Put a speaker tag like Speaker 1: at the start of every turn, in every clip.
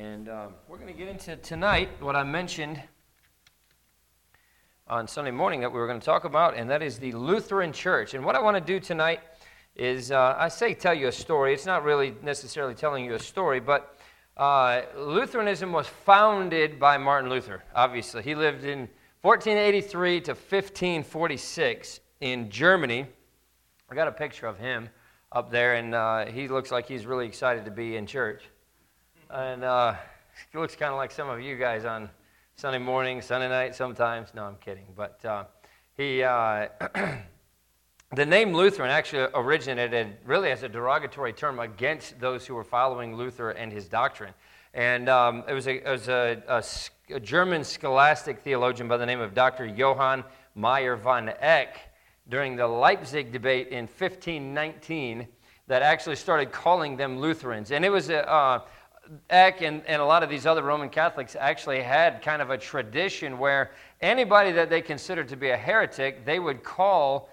Speaker 1: And um, we're going to get into tonight what I mentioned on Sunday morning that we were going to talk about, and that is the Lutheran Church. And what I want to do tonight is uh, I say tell you a story. It's not really necessarily telling you a story, but uh, Lutheranism was founded by Martin Luther, obviously. He lived in 1483 to 1546 in Germany. I got a picture of him up there, and uh, he looks like he's really excited to be in church. And uh, he looks kind of like some of you guys on Sunday morning, Sunday night sometimes. No, I'm kidding. But uh, he, uh, the name Lutheran actually originated really as a derogatory term against those who were following Luther and his doctrine. And um, it was, a, it was a, a, a, German scholastic theologian by the name of Dr. Johann Meyer von Eck during the Leipzig debate in 1519 that actually started calling them Lutherans. And it was a, uh, Eck and, and a lot of these other Roman Catholics actually had kind of a tradition where anybody that they considered to be a heretic, they would call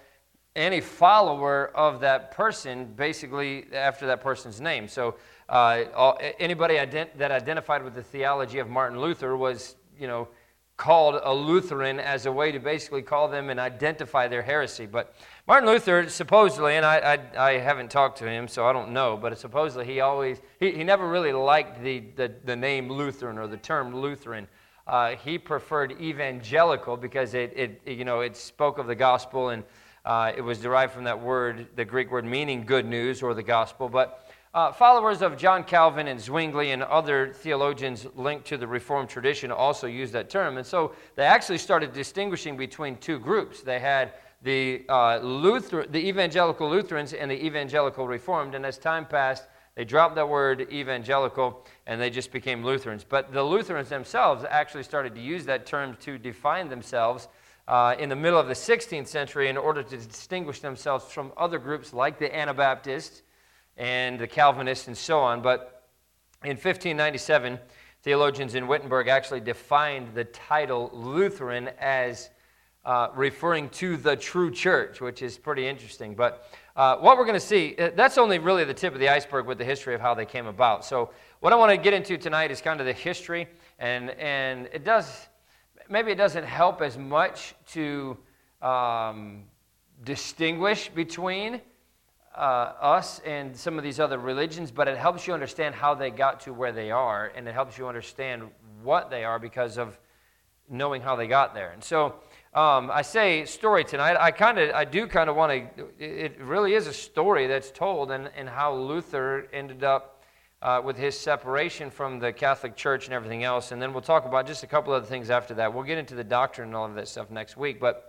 Speaker 1: any follower of that person basically after that person's name. So uh, all, anybody ident- that identified with the theology of Martin Luther was, you know, called a Lutheran as a way to basically call them and identify their heresy. But Martin Luther, supposedly, and I, I, I, haven't talked to him, so I don't know, but supposedly he always, he, he never really liked the, the, the name Lutheran or the term Lutheran. Uh, he preferred evangelical because it, it, you know, it spoke of the gospel and uh, it was derived from that word, the Greek word meaning good news or the gospel. But uh, followers of John Calvin and Zwingli and other theologians linked to the Reformed tradition also used that term. And so they actually started distinguishing between two groups. They had the, uh, Luther, the evangelical Lutherans and the evangelical Reformed. And as time passed, they dropped that word evangelical and they just became Lutherans. But the Lutherans themselves actually started to use that term to define themselves uh, in the middle of the 16th century in order to distinguish themselves from other groups like the Anabaptists and the Calvinists and so on. But in 1597, theologians in Wittenberg actually defined the title Lutheran as uh, referring to the true church, which is pretty interesting. But uh, what we're going to see, uh, that's only really the tip of the iceberg with the history of how they came about. So, what I want to get into tonight is kind of the history, and, and it does, maybe it doesn't help as much to um, distinguish between uh, us and some of these other religions, but it helps you understand how they got to where they are, and it helps you understand what they are because of knowing how they got there. And so um, I say story tonight. I kind of, I do kind of want to. It really is a story that's told, and, and how Luther ended up uh, with his separation from the Catholic Church and everything else. And then we'll talk about just a couple other things after that. We'll get into the doctrine and all of that stuff next week, but.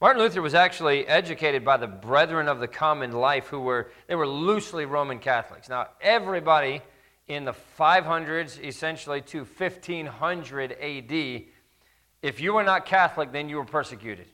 Speaker 1: Martin Luther was actually educated by the Brethren of the Common Life, who were they were loosely Roman Catholics. Now, everybody in the 500s, essentially to 1500 AD, if you were not Catholic, then you were persecuted.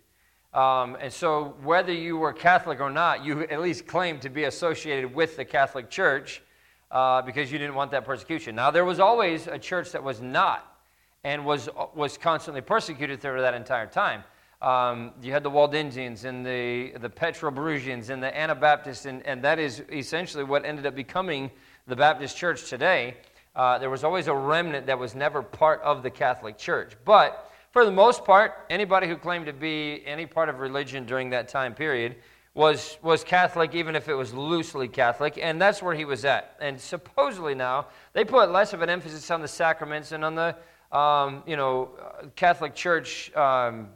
Speaker 1: Um, and so, whether you were Catholic or not, you at least claimed to be associated with the Catholic Church uh, because you didn't want that persecution. Now, there was always a church that was not and was, was constantly persecuted through that entire time. Um, you had the Waldensians and the, the Petrobrusians and the Anabaptists, and, and that is essentially what ended up becoming the Baptist church today. Uh, there was always a remnant that was never part of the Catholic Church. But for the most part, anybody who claimed to be any part of religion during that time period was, was Catholic, even if it was loosely Catholic, and that's where he was at. And supposedly now, they put less of an emphasis on the sacraments and on the um, you know, Catholic Church. Um,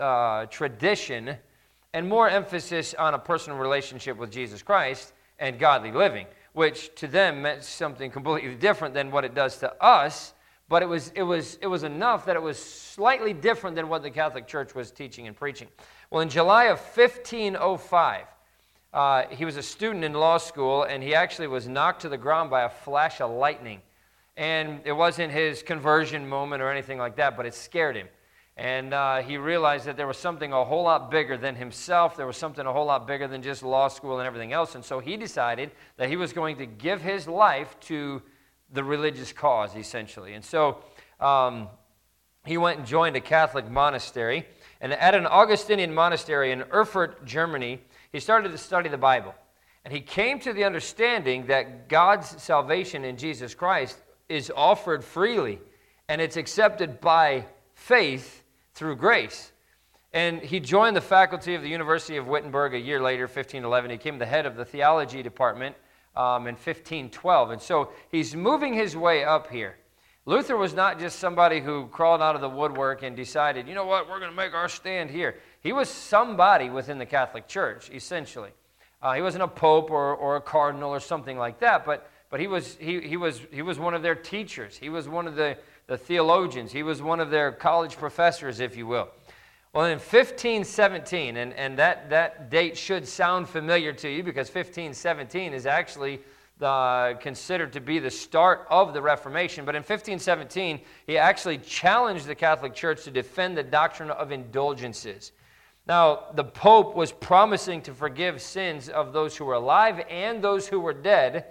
Speaker 1: uh, tradition and more emphasis on a personal relationship with Jesus Christ and godly living, which to them meant something completely different than what it does to us. But it was, it, was, it was enough that it was slightly different than what the Catholic Church was teaching and preaching. Well, in July of 1505, uh, he was a student in law school, and he actually was knocked to the ground by a flash of lightning. And it wasn't his conversion moment or anything like that, but it scared him. And uh, he realized that there was something a whole lot bigger than himself. There was something a whole lot bigger than just law school and everything else. And so he decided that he was going to give his life to the religious cause, essentially. And so um, he went and joined a Catholic monastery. And at an Augustinian monastery in Erfurt, Germany, he started to study the Bible. And he came to the understanding that God's salvation in Jesus Christ is offered freely and it's accepted by faith through grace. And he joined the faculty of the University of Wittenberg a year later, 1511. He became the head of the theology department um, in 1512. And so he's moving his way up here. Luther was not just somebody who crawled out of the woodwork and decided, you know what, we're going to make our stand here. He was somebody within the Catholic Church, essentially. Uh, he wasn't a pope or, or a cardinal or something like that, but, but he, was, he, he, was, he was one of their teachers. He was one of the, the theologians. He was one of their college professors, if you will. Well, in 1517, and, and that, that date should sound familiar to you because 1517 is actually the, considered to be the start of the Reformation. But in 1517, he actually challenged the Catholic Church to defend the doctrine of indulgences. Now, the Pope was promising to forgive sins of those who were alive and those who were dead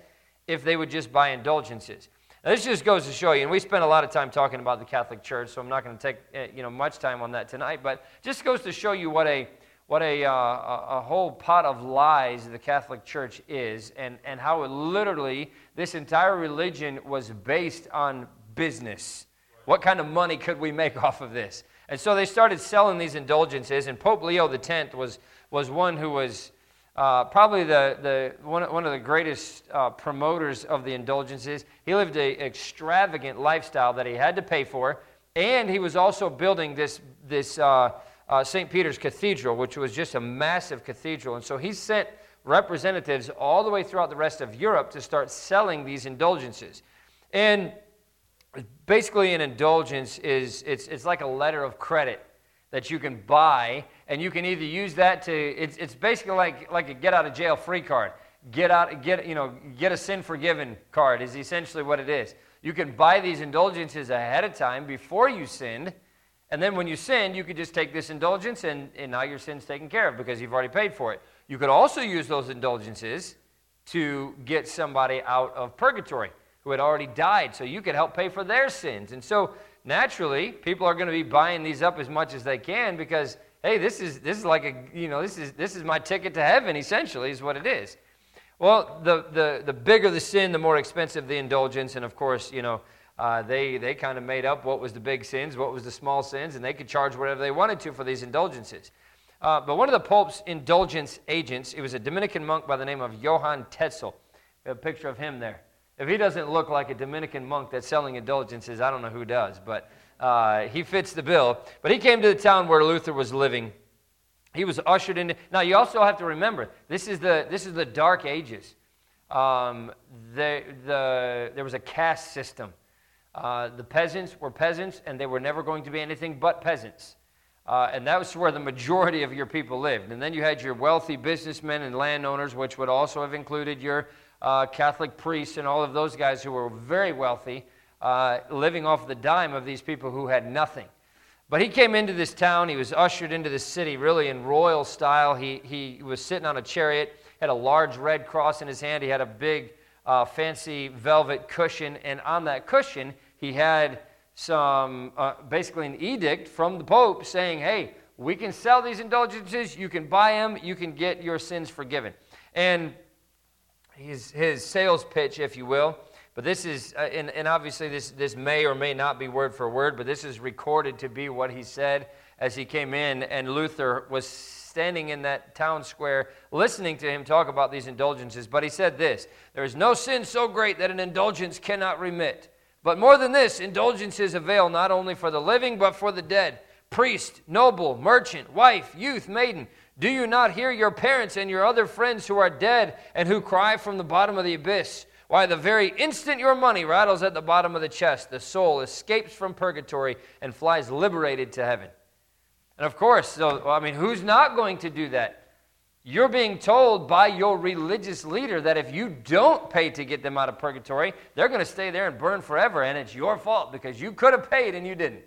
Speaker 1: if they would just buy indulgences. This just goes to show you, and we spent a lot of time talking about the Catholic Church, so I'm not going to take eh, you know much time on that tonight. But just goes to show you what a what a, uh, a whole pot of lies the Catholic Church is, and, and how it literally this entire religion was based on business. What kind of money could we make off of this? And so they started selling these indulgences, and Pope Leo X was was one who was uh, probably the, the, one, one of the greatest uh, promoters of the indulgences. He lived an extravagant lifestyle that he had to pay for, and he was also building this, this uh, uh St. Peter's Cathedral, which was just a massive cathedral. And so he sent representatives all the way throughout the rest of Europe to start selling these indulgences. And basically, an indulgence is it's, it's like a letter of credit that you can buy and you can either use that to it's, it's basically like like a get out of jail free card. Get out get you know get a sin forgiven card is essentially what it is. You can buy these indulgences ahead of time before you sinned. And then when you sin you could just take this indulgence and, and now your sin's taken care of because you've already paid for it. You could also use those indulgences to get somebody out of purgatory who had already died so you could help pay for their sins. And so naturally people are going to be buying these up as much as they can because hey, this is, this is like a, you know, this is, this is my ticket to heaven, essentially, is what it is. Well, the, the, the bigger the sin, the more expensive the indulgence. And of course, you know, uh, they, they kind of made up what was the big sins, what was the small sins, and they could charge whatever they wanted to for these indulgences. Uh, but one of the Pope's indulgence agents, it was a Dominican monk by the name of Johann Tetzel. A picture of him there. If he doesn't look like a Dominican monk that's selling indulgences, I don't know who does. But uh, he fits the bill. But he came to the town where Luther was living. He was ushered into. Now, you also have to remember this is the, this is the Dark Ages. Um, the, the, there was a caste system. Uh, the peasants were peasants, and they were never going to be anything but peasants. Uh, and that was where the majority of your people lived. And then you had your wealthy businessmen and landowners, which would also have included your uh, Catholic priests and all of those guys who were very wealthy uh, living off the dime of these people who had nothing. But he came into this town. He was ushered into the city really in royal style. He, he was sitting on a chariot, had a large red cross in his hand. He had a big, uh, fancy velvet cushion. And on that cushion, he had some, uh, basically, an edict from the Pope saying, hey, we can sell these indulgences. You can buy them. You can get your sins forgiven. And his, his sales pitch, if you will, but this is, uh, and, and obviously this, this may or may not be word for word, but this is recorded to be what he said as he came in, and Luther was standing in that town square listening to him talk about these indulgences. But he said this There is no sin so great that an indulgence cannot remit. But more than this, indulgences avail not only for the living, but for the dead. Priest, noble, merchant, wife, youth, maiden. Do you not hear your parents and your other friends who are dead and who cry from the bottom of the abyss? Why, the very instant your money rattles at the bottom of the chest, the soul escapes from purgatory and flies liberated to heaven. And of course, so, I mean, who's not going to do that? You're being told by your religious leader that if you don't pay to get them out of purgatory, they're going to stay there and burn forever, and it's your fault because you could have paid and you didn't.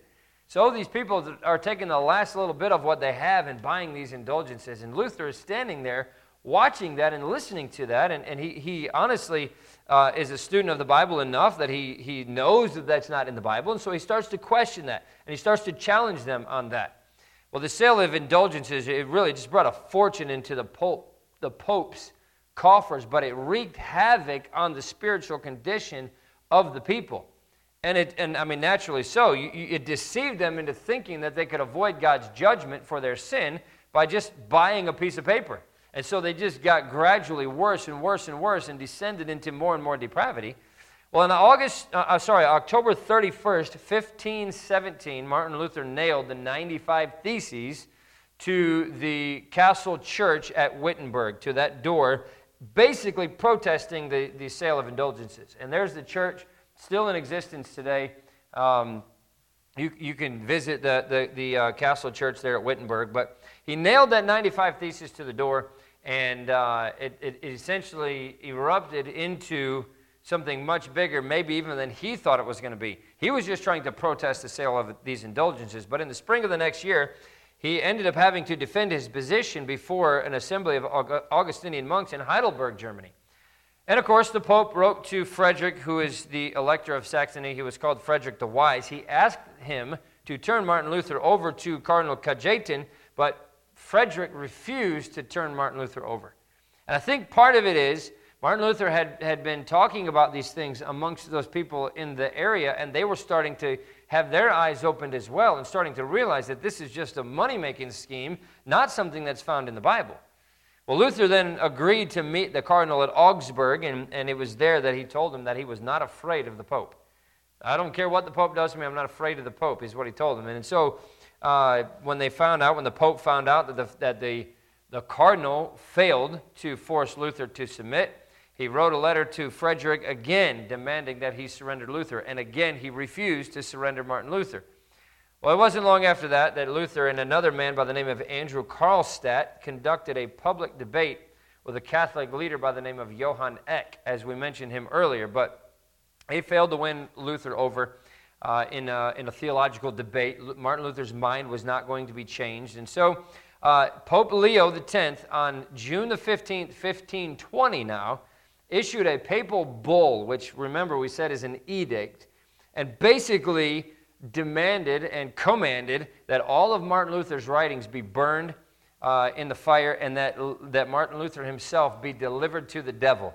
Speaker 1: So these people are taking the last little bit of what they have and buying these indulgences. And Luther is standing there watching that and listening to that. And, and he, he honestly uh, is a student of the Bible enough that he, he knows that that's not in the Bible. And so he starts to question that and he starts to challenge them on that. Well, the sale of indulgences, it really just brought a fortune into the, Pope, the Pope's coffers, but it wreaked havoc on the spiritual condition of the people. And, it, and I mean, naturally so. You, you, it deceived them into thinking that they could avoid God's judgment for their sin by just buying a piece of paper. And so they just got gradually worse and worse and worse and descended into more and more depravity. Well, on August, uh, uh sorry, October 31st, 1517, Martin Luther nailed the 95 Theses to the castle church at Wittenberg, to that door, basically protesting the, the sale of indulgences. And there's the church still in existence today. Um, you, you can visit the, the, the uh, castle church there at Wittenberg, but he nailed that 95 Theses to the door, and uh, it, it essentially erupted into something much bigger, maybe even than he thought it was going to be. He was just trying to protest the sale of these indulgences, but in the spring of the next year, he ended up having to defend his position before an assembly of Augustinian monks in Heidelberg, Germany. And of course, the Pope wrote to Frederick, who is the elector of Saxony. He was called Frederick the Wise. He asked him to turn Martin Luther over to Cardinal Cajetan, but Frederick refused to turn Martin Luther over. And I think part of it is Martin Luther had, had been talking about these things amongst those people in the area, and they were starting to have their eyes opened as well and starting to realize that this is just a money making scheme, not something that's found in the Bible. Well, Luther then agreed to meet the cardinal at Augsburg, and, and it was there that he told him that he was not afraid of the Pope. I don't care what the Pope does to me, I'm not afraid of the Pope, is what he told him. And so uh, when they found out, when the Pope found out that, the, that the, the cardinal failed to force Luther to submit, he wrote a letter to Frederick again demanding that he surrender Luther. And again, he refused to surrender Martin Luther. Well, it wasn't long after that that Luther and another man by the name of Andrew Karlstadt conducted a public debate with a Catholic leader by the name of Johann Eck, as we mentioned him earlier. But he failed to win Luther over uh, in, a, in a theological debate. Martin Luther's mind was not going to be changed. And so uh, Pope Leo X, on June the 15th, 1520 now, issued a papal bull, which remember we said is an edict, and basically demanded and commanded that all of Martin Luther's writings be burned uh, in the fire and that, that Martin Luther himself be delivered to the devil.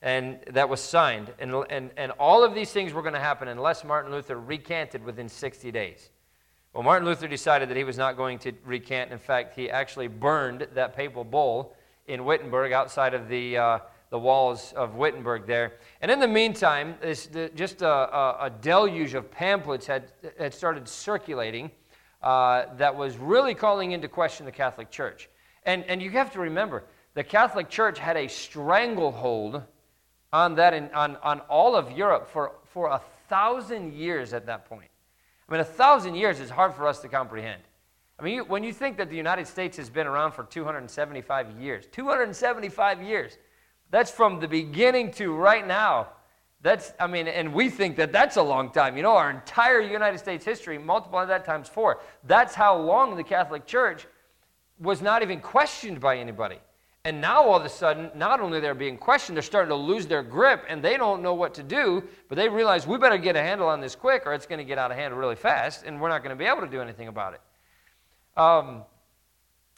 Speaker 1: And that was signed. And, and, and all of these things were going to happen unless Martin Luther recanted within 60 days. Well, Martin Luther decided that he was not going to recant. In fact, he actually burned that papal bull in Wittenberg outside of the. Uh, the walls of Wittenberg there. And in the meantime, this, the, just a, a, a, deluge of pamphlets had, had started circulating uh, that was really calling into question the Catholic Church. And, and you have to remember, the Catholic Church had a stranglehold on that in, on, on all of Europe for, for a thousand years at that point. I mean, a thousand years is hard for us to comprehend. I mean, you, when you think that the United States has been around for 275 years, 275 years, that's from the beginning to right now. That's, I mean, and we think that that's a long time. You know, our entire United States history, multiply that times four. That's how long the Catholic Church was not even questioned by anybody. And now all of a sudden, not only they're being questioned, they're starting to lose their grip and they don't know what to do, but they realize we better get a handle on this quick or it's going to get out of hand really fast and we're not going to be able to do anything about it. Um,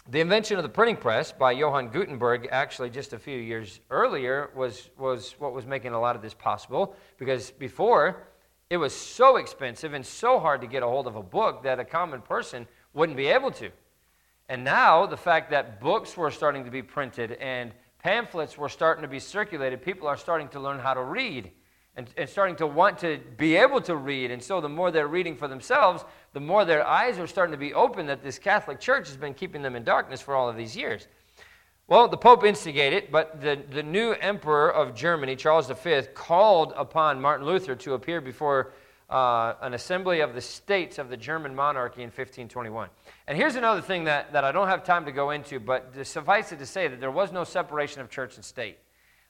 Speaker 1: the invention of the printing press by Johann Gutenberg, actually just a few years earlier, was, was what was making a lot of this possible because before it was so expensive and so hard to get a hold of a book that a common person wouldn't be able to. And now, the fact that books were starting to be printed and pamphlets were starting to be circulated, people are starting to learn how to read and, and starting to want to be able to read. And so, the more they're reading for themselves, the more their eyes are starting to be open that this Catholic Church has been keeping them in darkness for all of these years. Well, the Pope instigated, but the, the new emperor of Germany, Charles V, called upon Martin Luther to appear before uh, an assembly of the states of the German monarchy in 1521. And here's another thing that, that I don't have time to go into, but suffice it to say that there was no separation of church and state.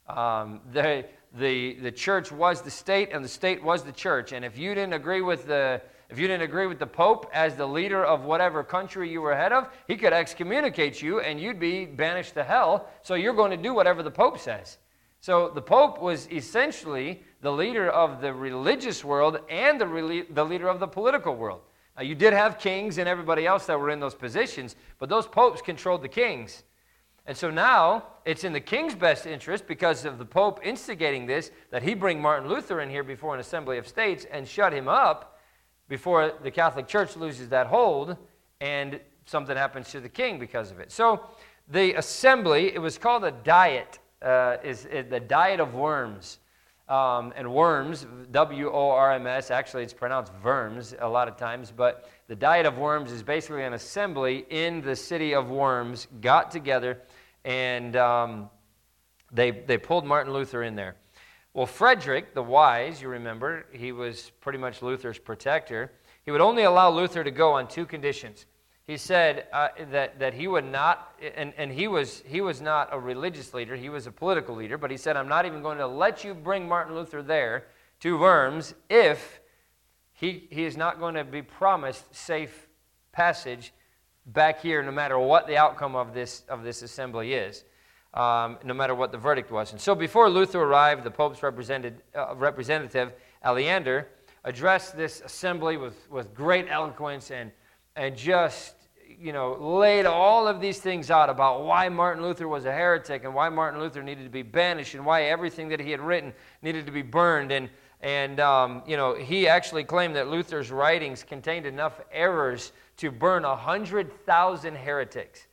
Speaker 1: Um, the, the, the church was the state, and the state was the church. And if you didn't agree with the if you didn't agree with the Pope as the leader of whatever country you were head of, he could excommunicate you and you'd be banished to hell. So you're going to do whatever the Pope says. So the Pope was essentially the leader of the religious world and the, the leader of the political world. Now, you did have kings and everybody else that were in those positions, but those popes controlled the kings. And so now it's in the king's best interest because of the Pope instigating this that he bring Martin Luther in here before an assembly of states and shut him up before the Catholic Church loses that hold and something happens to the king because of it. So the assembly, it was called a diet, uh, is, is, the diet of worms. Um, and worms, W O R M S, actually it's pronounced Worms a lot of times, but the Diet of Worms is basically an assembly in the city of Worms, got together, and um, they, they pulled Martin Luther in there. Well, Frederick the Wise, you remember, he was pretty much Luther's protector. He would only allow Luther to go on two conditions he said uh, that, that he would not, and, and he, was, he was not a religious leader, he was a political leader, but he said, I'm not even going to let you bring Martin Luther there to Worms if he, he is not going to be promised safe passage back here no matter what the outcome of this, of this assembly is. Um, no matter what the verdict was. And so before Luther arrived, the Pope's uh, representative, Aleander, addressed this assembly with, with great eloquence and, and just you know, laid all of these things out about why Martin Luther was a heretic and why Martin Luther needed to be banished and why everything that he had written needed to be burned. And, and um, you know, he actually claimed that Luther's writings contained enough errors to burn 100,000 heretics.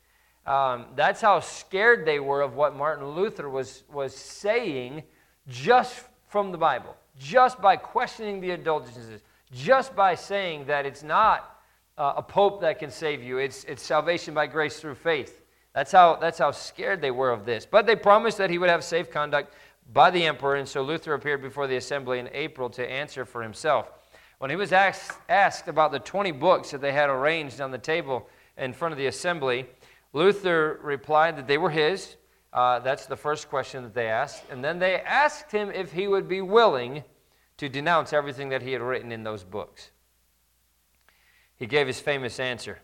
Speaker 1: Um, that's how scared they were of what Martin Luther was, was saying just from the Bible, just by questioning the indulgences, just by saying that it's not uh, a pope that can save you. It's, it's salvation by grace through faith. That's how, that's how scared they were of this. But they promised that he would have safe conduct by the emperor, and so Luther appeared before the assembly in April to answer for himself. When he was asked, asked about the 20 books that they had arranged on the table in front of the assembly, Luther replied that they were his. Uh, that's the first question that they asked. And then they asked him if he would be willing to denounce everything that he had written in those books he gave his famous answer.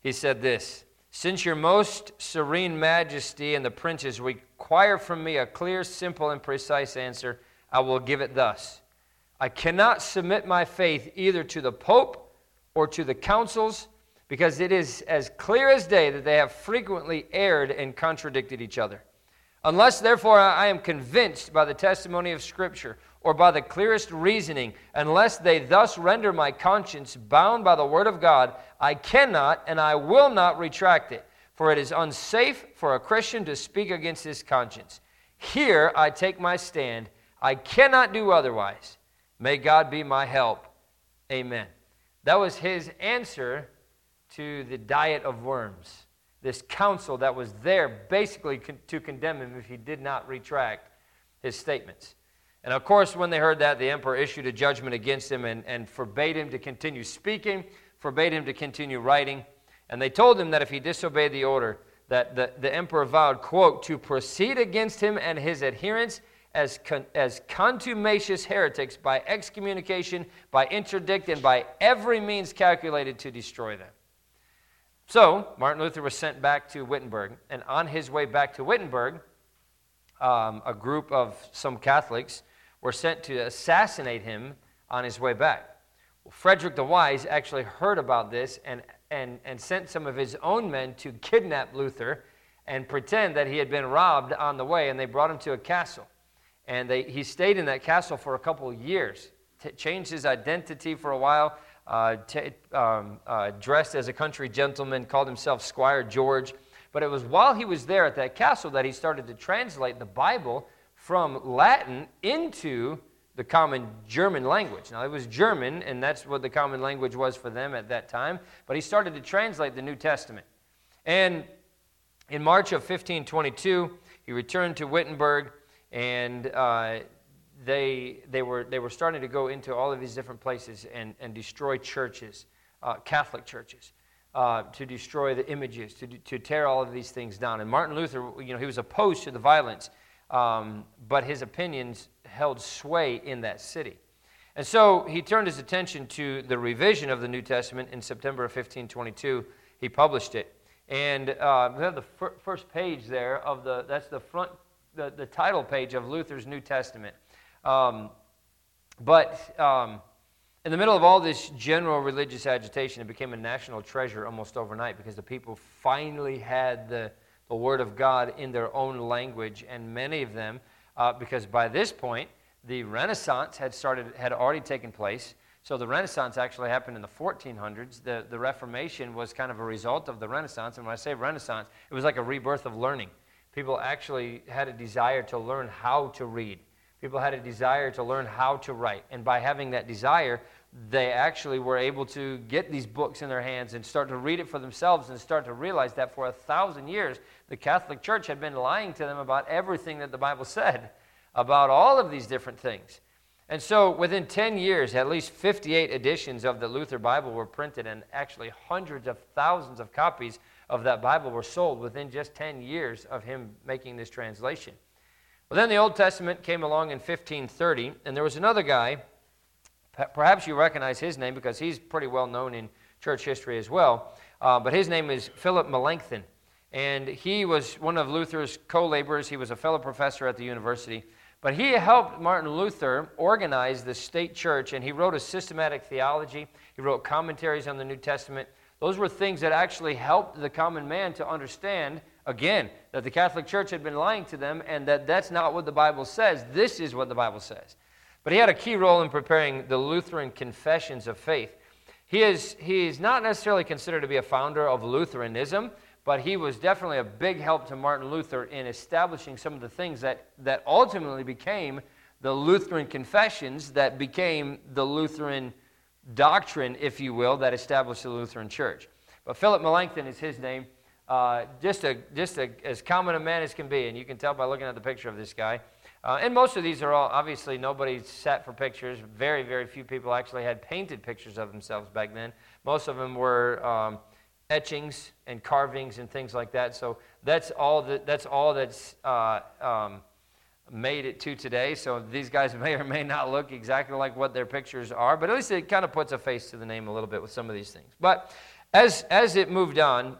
Speaker 1: He said this Since your most serene majesty and the princes require from me a clear, simple, and precise answer, I will give it thus I cannot submit my faith either to the Pope or to the councils, because it is as clear as day that they have frequently erred and contradicted each other. Unless, therefore, I am convinced by the testimony of Scripture or by the clearest reasoning, unless they thus render my conscience bound by the Word of God, I cannot and I will not retract it, for it is unsafe for a Christian to speak against his conscience. Here I take my stand. I cannot do otherwise. May God be my help. Amen. That was his answer to the diet of worms this council that was there basically to condemn him if he did not retract his statements. And of course, when they heard that, the emperor issued a judgment against him and, and forbade him to continue speaking, forbade him to continue writing. And they told him that if he disobeyed the order, that the, the emperor vowed, quote, to proceed against him and his adherents as, con- as contumacious heretics by excommunication, by interdict, and by every means calculated to destroy them. So, Martin Luther was sent back to Wittenberg, and on his way back to Wittenberg, um, a group of some Catholics were sent to assassinate him on his way back. Well, Frederick the Wise actually heard about this and, and, and sent some of his own men to kidnap Luther and pretend that he had been robbed on the way, and they brought him to a castle. And they, he stayed in that castle for a couple of years, t- changed his identity for a while, uh, t- um, uh, dressed as a country gentleman, called himself Squire George. But it was while he was there at that castle that he started to translate the Bible from Latin into the common German language. Now, it was German, and that's what the common language was for them at that time, but he started to translate the New Testament. And in March of 1522, he returned to Wittenberg, and uh, they, they, were, they were starting to go into all of these different places and, and destroy churches, uh, Catholic churches, uh, to destroy the images, to, to tear all of these things down. And Martin Luther, you know, he was opposed to the violence, um, but his opinions held sway in that city. And so he turned his attention to the revision of the New Testament in September of 1522. He published it. And uh, we have the fir- first page there of the, that's the front, the, the title page of Luther's New Testament. Um, but um, in the middle of all this general religious agitation, it became a national treasure almost overnight because the people finally had the, the Word of God in their own language, and many of them, uh, because by this point, the Renaissance had started, had already taken place. So the Renaissance actually happened in the 1400s. The, the Reformation was kind of a result of the Renaissance. And when I say Renaissance, it was like a rebirth of learning. People actually had a desire to learn how to read. People had a desire to learn how to write. And by having that desire, they actually were able to get these books in their hands and start to read it for themselves and start to realize that for a thousand years, the Catholic Church had been lying to them about everything that the Bible said about all of these different things. And so within 10 years, at least 58 editions of the Luther Bible were printed, and actually hundreds of thousands of copies of that Bible were sold within just 10 years of him making this translation. Well, then the Old Testament came along in 1530, and there was another guy. Perhaps you recognize his name because he's pretty well known in church history as well. Uh, but his name is Philip Melanchthon. And he was one of Luther's co laborers. He was a fellow professor at the university. But he helped Martin Luther organize the state church, and he wrote a systematic theology. He wrote commentaries on the New Testament. Those were things that actually helped the common man to understand, again, that the Catholic Church had been lying to them and that that's not what the Bible says. This is what the Bible says. But he had a key role in preparing the Lutheran confessions of faith. He is, he is not necessarily considered to be a founder of Lutheranism, but he was definitely a big help to Martin Luther in establishing some of the things that, that ultimately became the Lutheran confessions that became the Lutheran doctrine, if you will, that established the Lutheran Church. But Philip Melanchthon is his name. Uh, just a, just a, as common a man as can be, and you can tell by looking at the picture of this guy. Uh, and most of these are all, obviously, nobody sat for pictures. Very, very few people actually had painted pictures of themselves back then. Most of them were um, etchings and carvings and things like that. So that's all, that, that's, all that's uh, um, made it to today. So these guys may or may not look exactly like what their pictures are, but at least it kind of puts a face to the name a little bit with some of these things. But as, as it moved on,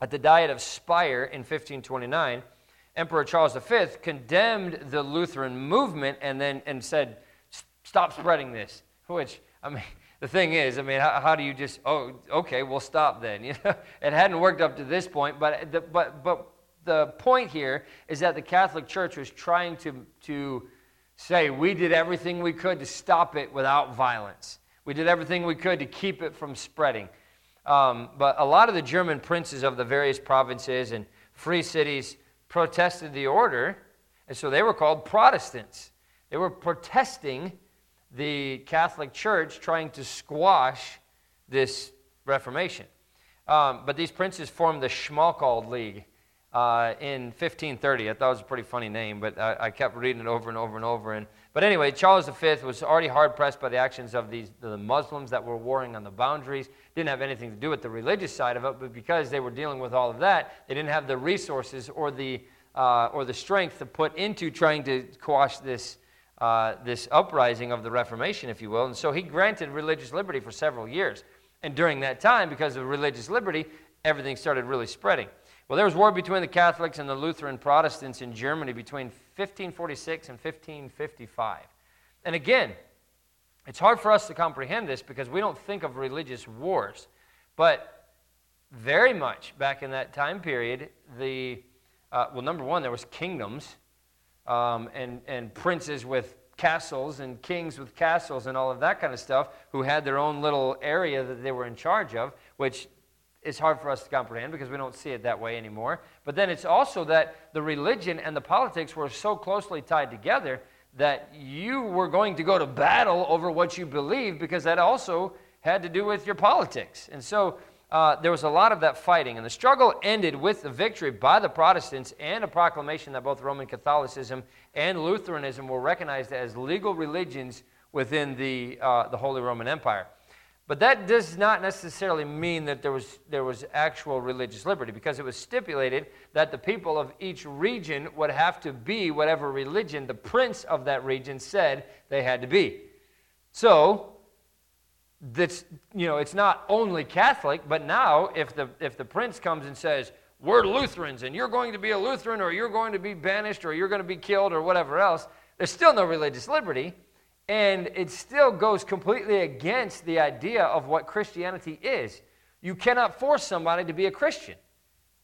Speaker 1: at the Diet of Speyer in 1529, Emperor Charles V condemned the Lutheran movement and then and said, "Stop spreading this." Which I mean, the thing is, I mean, how, how, do you just? Oh, okay, we'll stop then. You know, it hadn't worked up to this point, but the, but but the point here is that the Catholic Church was trying to, to say we did everything we could to stop it without violence. We did everything we could to keep it from spreading. Um, but a lot of the German princes of the various provinces and free cities protested the order, and so they were called Protestants. They were protesting the Catholic Church trying to squash this Reformation. Um, but these princes formed the Schmalkald League uh, in 1530. I thought it was a pretty funny name, but I, I, kept reading it over and over and over. And, but anyway, Charles V was already hard pressed by the actions of these, the Muslims that were warring on the boundaries. Didn't have anything to do with the religious side of it, but because they were dealing with all of that, they didn't have the resources or the, uh, or the strength to put into trying to quash this, uh, this uprising of the Reformation, if you will. And so he granted religious liberty for several years. And during that time, because of religious liberty, everything started really spreading. Well, there was war between the Catholics and the Lutheran Protestants in Germany between 1546 and 1555. And again, it's hard for us to comprehend this because we don't think of religious wars. But very much back in that time period, the, uh, well, number one, there was kingdoms um, and, and princes with castles and kings with castles and all of that kind of stuff who had their own little area that they were in charge of, which it's hard for us to comprehend because we don't see it that way anymore. But then it's also that the religion and the politics were so closely tied together that you were going to go to battle over what you believe because that also had to do with your politics. And so uh, there was a lot of that fighting. And the struggle ended with the victory by the Protestants and a proclamation that both Roman Catholicism and Lutheranism were recognized as legal religions within the, uh, the Holy Roman Empire. But that does not necessarily mean that there was, there was actual religious liberty because it was stipulated that the people of each region would have to be whatever religion the prince of that region said they had to be. So, that's, you know, it's not only Catholic, but now if the, if the prince comes and says, we're Lutherans and you're going to be a Lutheran or you're going to be banished or you're going to be killed or whatever else, there's still no religious liberty and it still goes completely against the idea of what Christianity is. You cannot force somebody to be a Christian.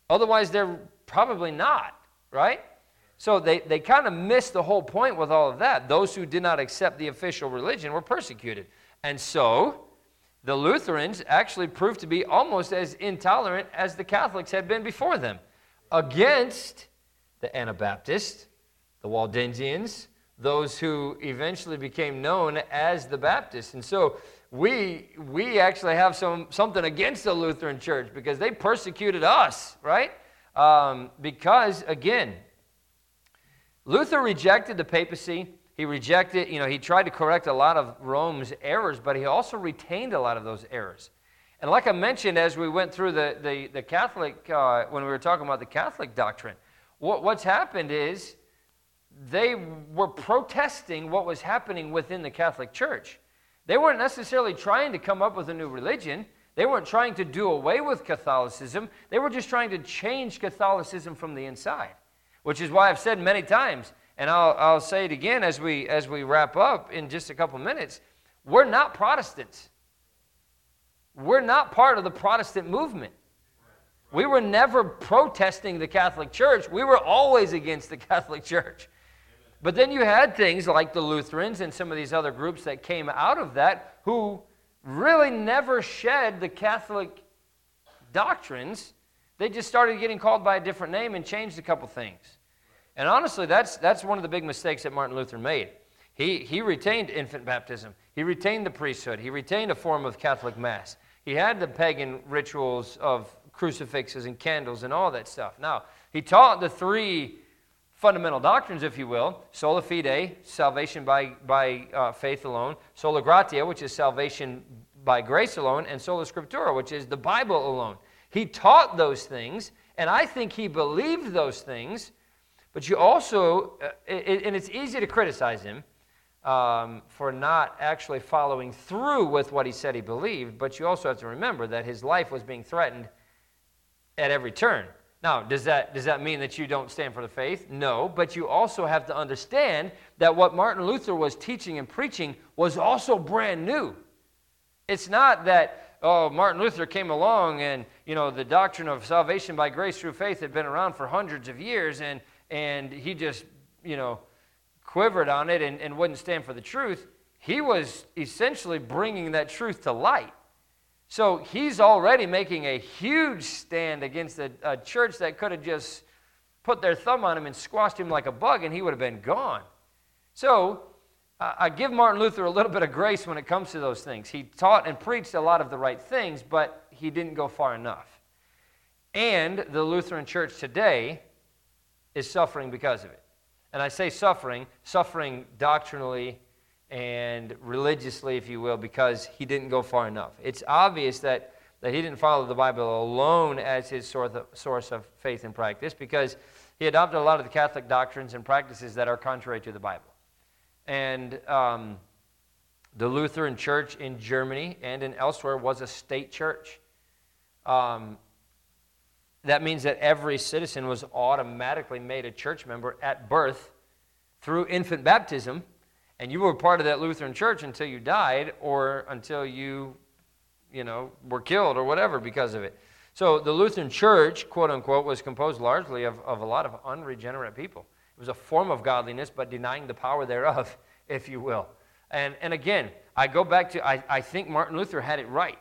Speaker 1: Otherwise, they're probably not, right? So they, they kind of missed the whole point with all of that. Those who did not accept the official religion were persecuted. And so the Lutherans actually proved to be almost as intolerant as the Catholics had been before them against the Anabaptists, the Waldensians, those who eventually became known as the Baptists. And so we, we actually have some, something against the Lutheran Church because they persecuted us, right? Um, because, again, Luther rejected the papacy. He rejected, you know, he tried to correct a lot of Rome's errors, but he also retained a lot of those errors. And like I mentioned as we went through the, the, the Catholic, uh, when we were talking about the Catholic doctrine, what, what's happened is they were protesting what was happening within the Catholic Church. They weren't necessarily trying to come up with a new religion. They weren't trying to do away with Catholicism. They were just trying to change Catholicism from the inside, which is why I've said many times, and I'll, I'll say it again as we, as we wrap up in just a couple minutes we're not Protestants. We're not part of the Protestant movement. We were never protesting the Catholic Church. We were always against the Catholic Church. But then you had things like the Lutherans and some of these other groups that came out of that who really never shed the Catholic doctrines. They just started getting called by a different name and changed a couple things. And honestly, that's, that's one of the big mistakes that Martin Luther made. He, he retained infant baptism, he retained the priesthood, he retained a form of Catholic Mass. He had the pagan rituals of crucifixes and candles and all that stuff. Now, he taught the three fundamental doctrines, if you will sola fide, salvation by, by uh, faith alone, sola gratia, which is salvation by grace alone, and sola scriptura, which is the Bible alone. He taught those things, and I think he believed those things, but you also, uh, it, and it's easy to criticize him. Um, for not actually following through with what he said he believed, but you also have to remember that his life was being threatened at every turn. Now, does that, does that mean that you don't stand for the faith? No, but you also have to understand that what Martin Luther was teaching and preaching was also brand new. It's not that, oh, Martin Luther came along and, you know, the doctrine of salvation by grace through faith had been around for hundreds of years and, and he just, you know, quivered on it and, and wouldn't stand for the truth. He was essentially bringing that truth to light. So he's already making a huge stand against a, a church that could have just put their thumb on him and squashed him like a bug, and he would have been gone. So uh, I give Martin Luther a little bit of grace when it comes to those things. He taught and preached a lot of the right things, but he didn't go far enough. And the Lutheran church today is suffering because of it. And I say suffering, suffering doctrinally and religiously, if you will, because he didn't go far enough. It's obvious that, that he didn't follow the Bible alone as his source of faith and practice because he adopted a lot of the Catholic doctrines and practices that are contrary to the Bible. And um, the Lutheran Church in Germany and in elsewhere was a state church. Um, that means that every citizen was automatically made a church member at birth through infant baptism and you were part of that Lutheran church until you died or until you, you know, were killed or whatever because of it. So the Lutheran church, quote unquote, was composed largely of, of a lot of unregenerate people. It was a form of godliness, but denying the power thereof, if you will. And, and again, I go back to, I, I think Martin Luther had it right.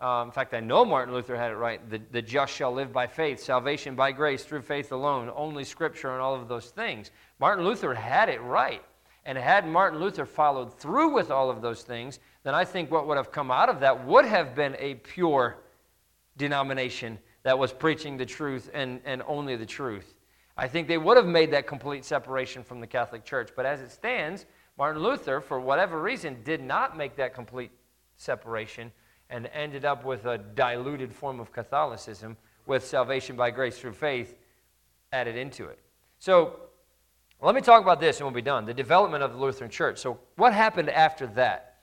Speaker 1: Um, in fact, I know Martin Luther had it right. The, the just shall live by faith, salvation by grace through faith alone, only scripture, and all of those things. Martin Luther had it right. And had Martin Luther followed through with all of those things, then I think what would have come out of that would have been a pure denomination that was preaching the truth and, and only the truth. I think they would have made that complete separation from the Catholic Church. But as it stands, Martin Luther, for whatever reason, did not make that complete separation and ended up with a diluted form of Catholicism with salvation by grace through faith added into it. So let me talk about this and we'll be done. The development of the Lutheran Church. So, what happened after that?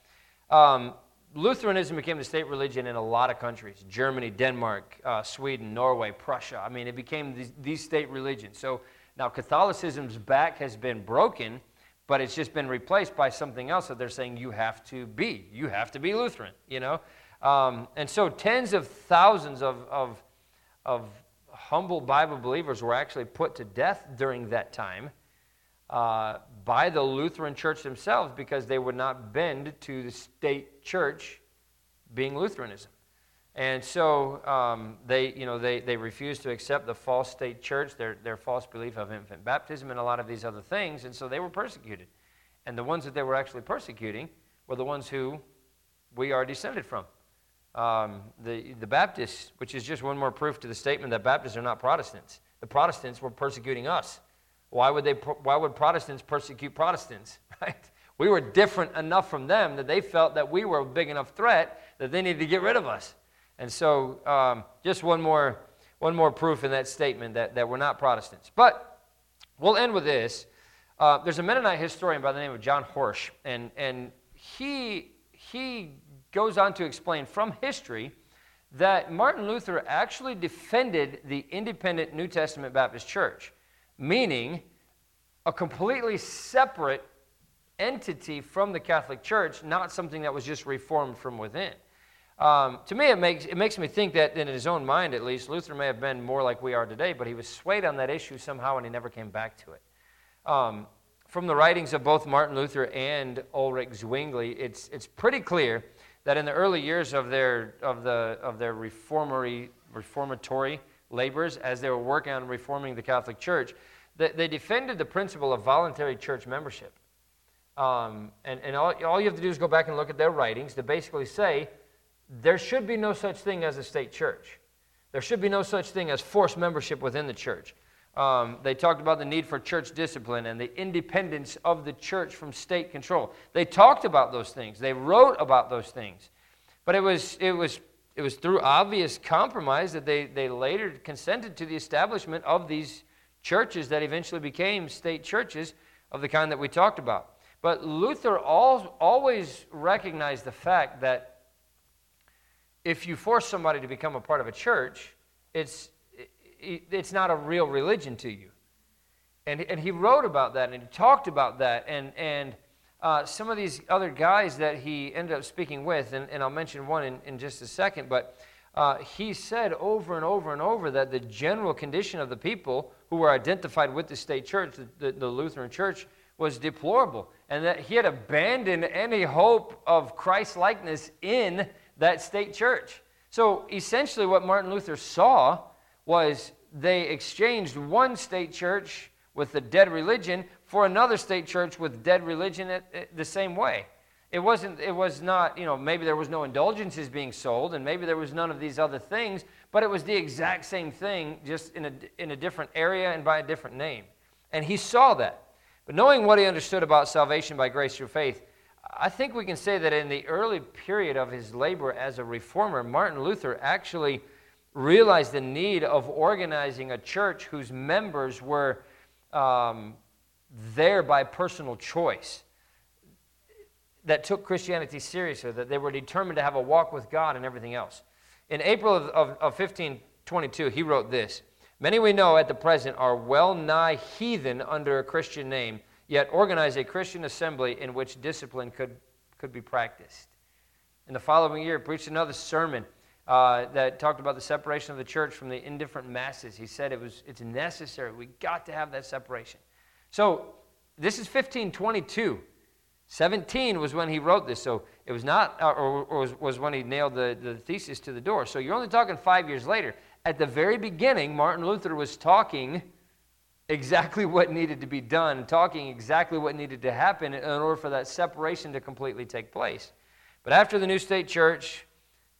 Speaker 1: Um, Lutheranism became the state religion in a lot of countries Germany, Denmark, uh, Sweden, Norway, Prussia. I mean, it became these, state religions. So now Catholicism's back has been broken, but it's just been replaced by something else that they're saying you have to be. You have to be Lutheran, you know? Um, and so tens of thousands of, of, of humble Bible believers were actually put to death during that time uh, by the Lutheran Church themselves because they would not bend to the state church being Lutheranism. And so um, they, you know, they, they refused to accept the false state church, their, their false belief of infant baptism, and a lot of these other things. And so they were persecuted. And the ones that they were actually persecuting were the ones who we are descended from. Um, the, the Baptists, which is just one more proof to the statement that Baptists are not Protestants. The Protestants were persecuting us. Why would, they, why would Protestants persecute Protestants, right? We were different enough from them that they felt that we were a big enough threat that they needed to get rid of us. And so, um, just one more, one more proof in that statement that, that we're not Protestants. But we'll end with this. Uh, there's a Mennonite historian by the name of John Horsch, and, and he, he goes on to explain from history that Martin Luther actually defended the independent New Testament Baptist Church, meaning a completely separate entity from the Catholic Church, not something that was just reformed from within. Um, to me, it makes, it makes me think that in his own mind, at least, Luther may have been more like we are today, but he was swayed on that issue somehow and he never came back to it. Um, from the writings of both Martin Luther and Ulrich Zwingli, it's, it's pretty clear that in the early years of their, of the, of their reformatory, reformatory labors, as they were working on reforming the Catholic Church, that they defended the principle of voluntary church membership. Um, and and all, all you have to do is go back and look at their writings to basically say there should be no such thing as a state church. There should be no such thing as forced membership within the church. Um, they talked about the need for church discipline and the independence of the church from state control. They talked about those things. They wrote about those things. But it was, it was, it was through obvious compromise that they, they later consented to the establishment of these churches that eventually became state churches of the kind that we talked about. But Luther always recognized the fact that if you force somebody to become a part of a church, it's, it's not a real religion to you. And, and he wrote about that and he talked about that. And, and uh, some of these other guys that he ended up speaking with, and, and I'll mention one in, in just a second, but uh, he said over and over and over that the general condition of the people who were identified with the state church, the, the, the Lutheran church, was deplorable. And that he had abandoned any hope of Christ likeness in that state church. So essentially, what Martin Luther saw was they exchanged one state church with the dead religion for another state church with dead religion the same way. It wasn't, it was not, you know, maybe there was no indulgences being sold and maybe there was none of these other things, but it was the exact same thing, just in a, in a different area and by a different name. And he saw that. But knowing what he understood about salvation by grace through faith, I think we can say that in the early period of his labor as a reformer, Martin Luther actually realized the need of organizing a church whose members were um, there by personal choice, that took Christianity seriously, that they were determined to have a walk with God and everything else. In April of, of, of 1522, he wrote this Many we know at the present are well nigh heathen under a Christian name yet organize a Christian assembly in which discipline could, could be practiced. In the following year, he preached another sermon uh, that talked about the separation of the church from the indifferent masses. He said it was, it's necessary. We got to have that separation. So this is 1522. 17 was when he wrote this. So it was not, uh, or, or was, was when he nailed the, the thesis to the door. So you're only talking five years later. At the very beginning, Martin Luther was talking exactly what needed to be done, talking exactly what needed to happen in order for that separation to completely take place. But after the new state church,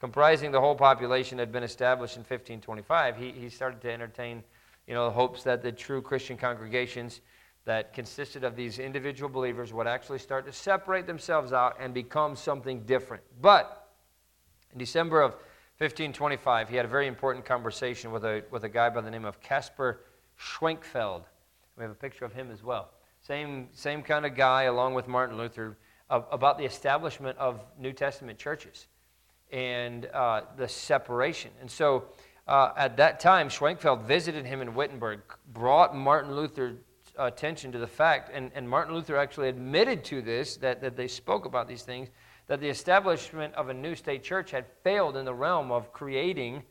Speaker 1: comprising the whole population, had been established in 1525, he, he started to entertain you know, hopes that the true Christian congregations that consisted of these individual believers would actually start to separate themselves out and become something different. But in December of 1525, he had a very important conversation with a, with a guy by the name of Caspar Schwenkfeld. We have a picture of him as well. Same, same kind of guy, along with Martin Luther, of, about the establishment of New Testament churches and uh, the separation. And so uh, at that time, Schwenkfeld visited him in Wittenberg, brought Martin Luther's attention to the fact, and, and Martin Luther actually admitted to this, that, that they spoke about these things, that the establishment of a new state church had failed in the realm of creating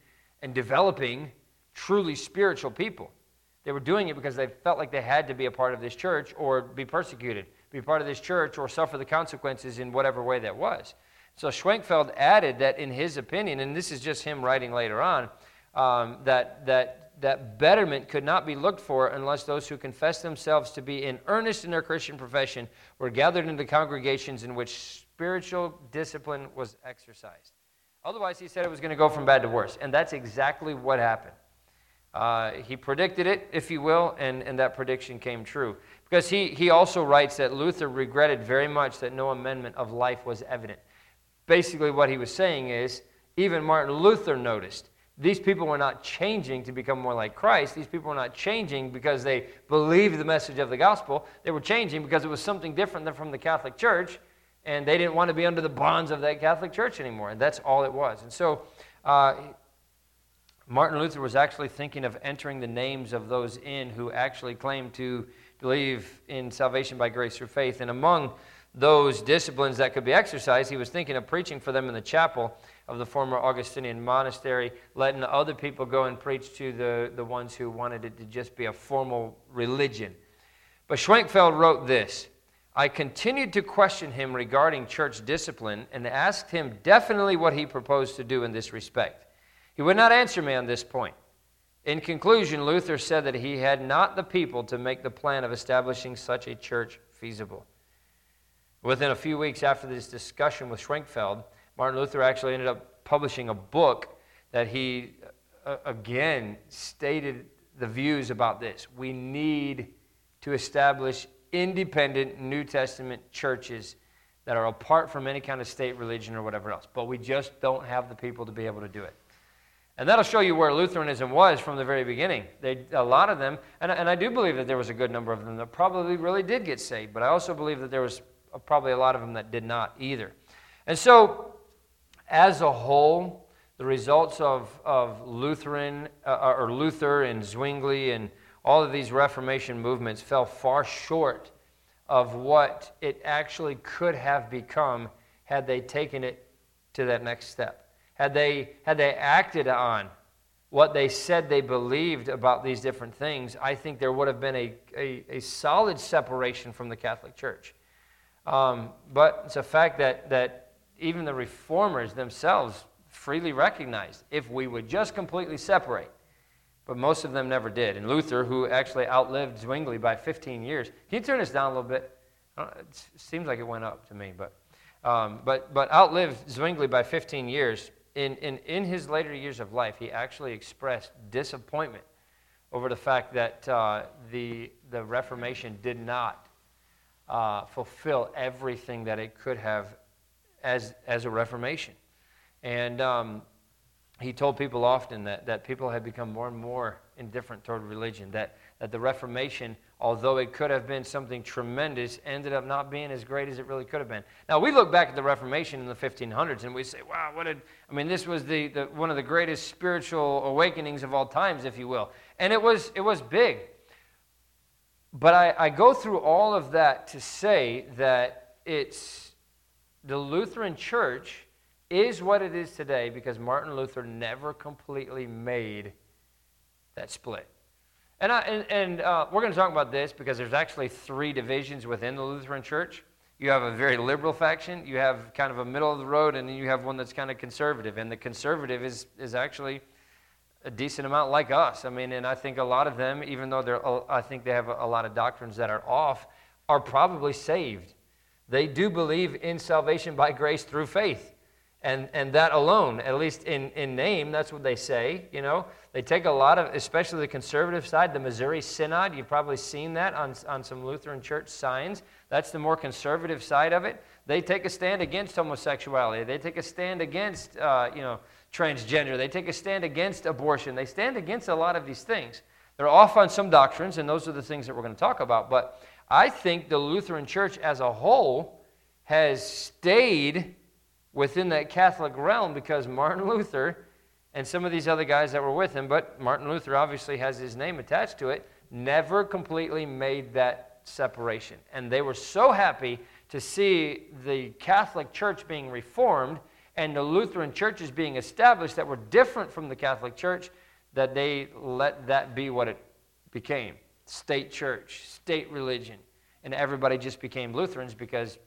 Speaker 1: and developing truly spiritual people. They were doing it because they felt like they had to be a part of this church or be persecuted, be part of this church or suffer the consequences in whatever way that was. So Schwenkfeld added that in his opinion, and this is just him writing later on, um, that, that, that betterment could not be looked for unless those who confessed themselves to be in earnest in their Christian profession were gathered into congregations in which spiritual discipline was exercised. Otherwise, he said it was going to go from bad to worse. And that's exactly what happened. Uh, he predicted it, if you will, and, and that prediction came true. Because he, he also writes that Luther regretted very much that no amendment of life was evident. Basically, what he was saying is even Martin Luther noticed these people were not changing to become more like Christ. These people were not changing because they believed the message of the gospel. They were changing because it was something different than from the Catholic Church and they didn't want to be under the bonds of that Catholic Church anymore. And that's all it was. And so uh, Martin Luther was actually thinking of entering the names of those in who actually claimed to believe in salvation by grace through faith. And among those disciplines that could be exercised, he was thinking of preaching for them in the chapel of the former Augustinian monastery, letting other people go and preach to the, the ones who wanted it to just be a formal religion. But Schwenkfeld wrote this I continued to question him regarding church discipline and asked him definitely what he proposed to do in this respect. He would not answer me on this point. In conclusion, Luther said that he had not the people to make the plan of establishing such a church feasible. Within a few weeks after this discussion with Schwenkfeld, Martin Luther actually ended up publishing a book that he uh, again stated the views about this. We need to establish independent New Testament churches that are apart from any kind of state religion or whatever else. But we just don't have the people to be able to do it. And that'll show you where Lutheranism was from the very beginning. They, a lot of them, and, and I do believe that there was a good number of them that probably really did get saved, but I also believe that there was probably a lot of them that did not either. And so, as a whole, the results of, of Lutheran, uh, or Luther and Zwingli and all of these Reformation movements fell far short of what it actually could have become had they taken it to that next step. Had they, had they acted on what they said they believed about these different things, I think there would have been a, a, a solid separation from the Catholic Church. Um, but it's a fact that, that even the reformers themselves freely recognized if we would just completely separate, but most of them never did. And Luther, who actually outlived Zwingli by 15 years, can you turn this down a little bit? It seems like it went up to me, but, um, but, but outlived Zwingli by 15 years. In, in, in his later years of life, he actually expressed disappointment over the fact that uh, the, the Reformation did not uh, fulfill everything that it could have as, as a Reformation. And um, he told people often that, that people had become more and more indifferent toward religion, that, that the Reformation, although it could have been something tremendous, ended up not being as great as it really could have been. Now, we look back at the Reformation in the 1500s and we say, wow, what did, I mean, this was the, the, one of the greatest spiritual awakenings of all times, if you will. And it was, it was big. But I, I go through all of that to say that it's the Lutheran Church is what it is today because Martin Luther never completely made that split. And, I, and, and uh, we're going to talk about this because there's actually three divisions within the Lutheran Church. You have a very liberal faction, you have kind of a middle of the road, and then you have one that's kind of conservative. And the conservative is, is actually a decent amount like us. I mean, and I think a lot of them, even though they're, I think they have a lot of doctrines that are off, are probably saved. They do believe in salvation by grace through faith and, and that alone, at least in, in name, that's what they say. You know, they take a lot of, especially the conservative side, the Missouri Synod. You've probably seen that on, on some Lutheran church signs. That's the more conservative side of it. They take a stand against homosexuality. They take a stand against, uh, you know, transgender. They take a stand against abortion. They stand against a lot of these things. They're off on some doctrines, and those are the things that we're going to talk about. But I think the Lutheran Church as a whole has stayed within that Catholic realm because Martin Luther and some of these other guys that were with him, but Martin Luther obviously has his name attached to it, never completely made that separation. And they were so happy to see the Catholic Church being reformed and the Lutheran churches being established that were different from the Catholic Church that they let that be what it became state church, state religion. And everybody just became Lutherans because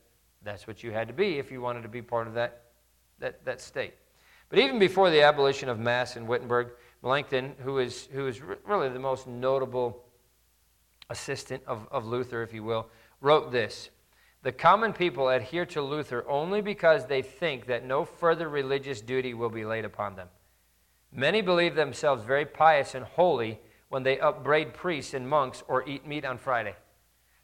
Speaker 1: that's what you had to be if you wanted to be part of that, that, that state. But even before the abolition of Mass in Wittenberg, Melanchthon, who is, who is really the most notable assistant of, of Luther, if you will, wrote this The common people adhere to Luther only because they think that no further religious duty will be laid upon them. Many believe themselves very pious and holy when they upbraid priests and monks or eat meat on Friday.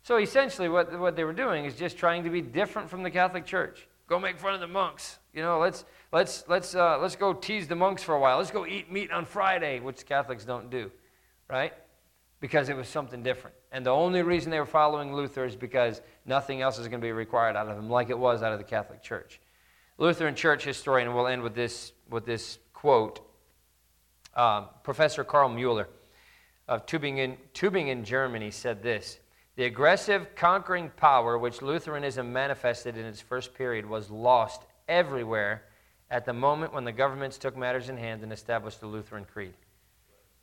Speaker 1: So essentially, what, what they were doing is just trying to be different from the Catholic Church. Go make fun of the monks. You know, let's, let's, let's, uh, let's go tease the monks for a while. Let's go eat meat on Friday, which Catholics don't do, right? Because it was something different. And the only reason they were following Luther is because nothing else is going to be required out of them, like it was out of the Catholic Church. Lutheran church historian, we'll end with this, with this quote. Um, Professor Karl Mueller of Tübingen, Tübingen, Germany, said this The aggressive, conquering power which Lutheranism manifested in its first period was lost everywhere at the moment when the governments took matters in hand and established the Lutheran Creed.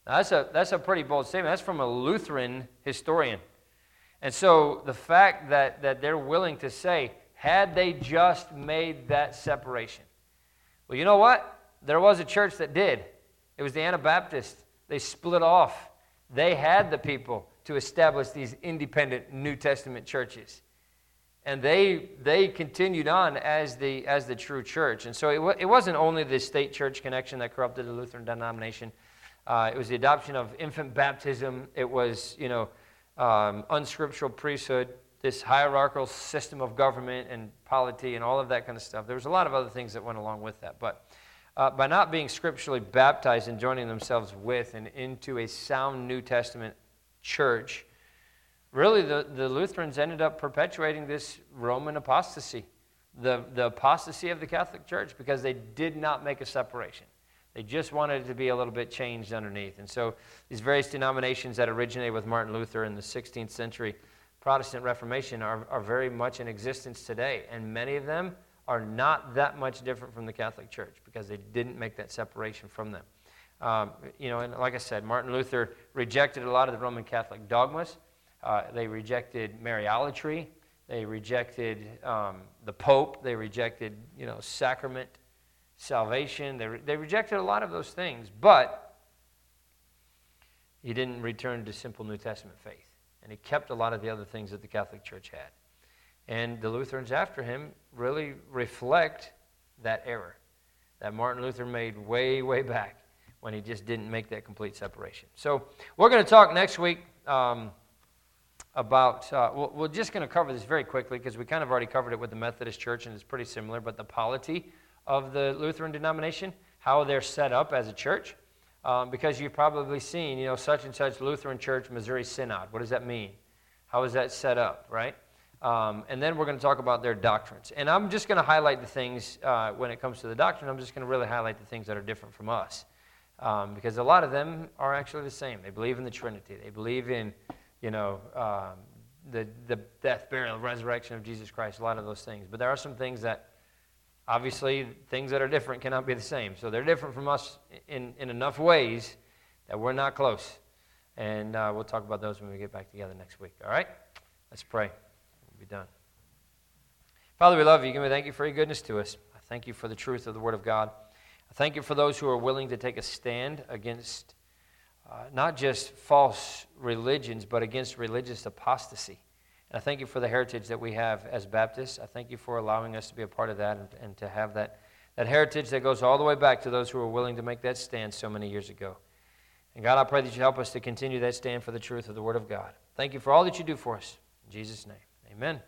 Speaker 1: Now, that's a, that's a pretty bold statement. That's from a Lutheran historian. And so the fact that, that they're willing to say, had they just made that separation? Well, you know what? There was a church that did. It was the Anabaptists. They split off. They had the people to establish these independent New Testament churches. And they, they continued on as the, as the true church. And so it, w- it wasn't only the state church connection that corrupted the Lutheran denomination. Uh, it was the adoption of infant baptism. It was, you know, um, unscriptural priesthood, this hierarchical system of government and polity and all of that kind of stuff. There was a lot of other things that went along with that. But uh, by not being scripturally baptized and joining themselves with and into a sound New Testament church, really the, the Lutherans ended up perpetuating this Roman apostasy, the, the apostasy of the Catholic Church, because they did not make a separation. They just wanted it to be a little bit changed underneath. And so these various denominations that originated with Martin Luther in the 16th century Protestant Reformation are, are very much in existence today. And many of them are not that much different from the Catholic Church because they didn't make that separation from them. Um, you know, and like I said, Martin Luther rejected a lot of the Roman Catholic dogmas. Uh, they rejected Mariolatry. They rejected um, the Pope. They rejected, you know, sacrament, salvation. They, re- they rejected a lot of those things, but he didn't return to simple New Testament faith. And he kept a lot of the other things that the Catholic Church had. And the Lutherans after him really reflect that error that Martin Luther made way, way back when he just didn't make that complete separation. So we're going to talk next week um, about, uh, we're just going to cover this very quickly because we kind of already covered it with the Methodist Church and it's pretty similar, but the polity of the Lutheran denomination, how they're set up as a church. Um, because you've probably seen, you know, such and such Lutheran Church, Missouri Synod. What does that mean? How is that set up, right? Um, and then we're going to talk about their doctrines. And I'm just going to highlight the things, uh, when it comes to the doctrine, I'm just going to really highlight the things that are different from us. Um, because a lot of them are actually the same. They believe in the Trinity. They believe in, you know, um, the, the death, burial, resurrection of Jesus Christ, a lot of those things. But there are some things that, obviously, things that are different cannot be the same. So they're different from us in, in enough ways that we're not close. And uh, we'll talk about those when we get back together next week. All right? Let's pray We'll be done. Father, we love you. We thank you for your goodness to us. I thank you for the truth of the Word of God. I thank you for those who are willing to take a stand against uh, not just false religions, but against religious apostasy. I thank you for the heritage that we have as Baptists. I thank you for allowing us to be a part of that and, and to have that, that heritage that goes all the way back to those who were willing to make that stand so many years ago. And God, I pray that you help us to continue that stand for the truth of the Word of God. Thank you for all that you do for us. In Jesus' name. Amen.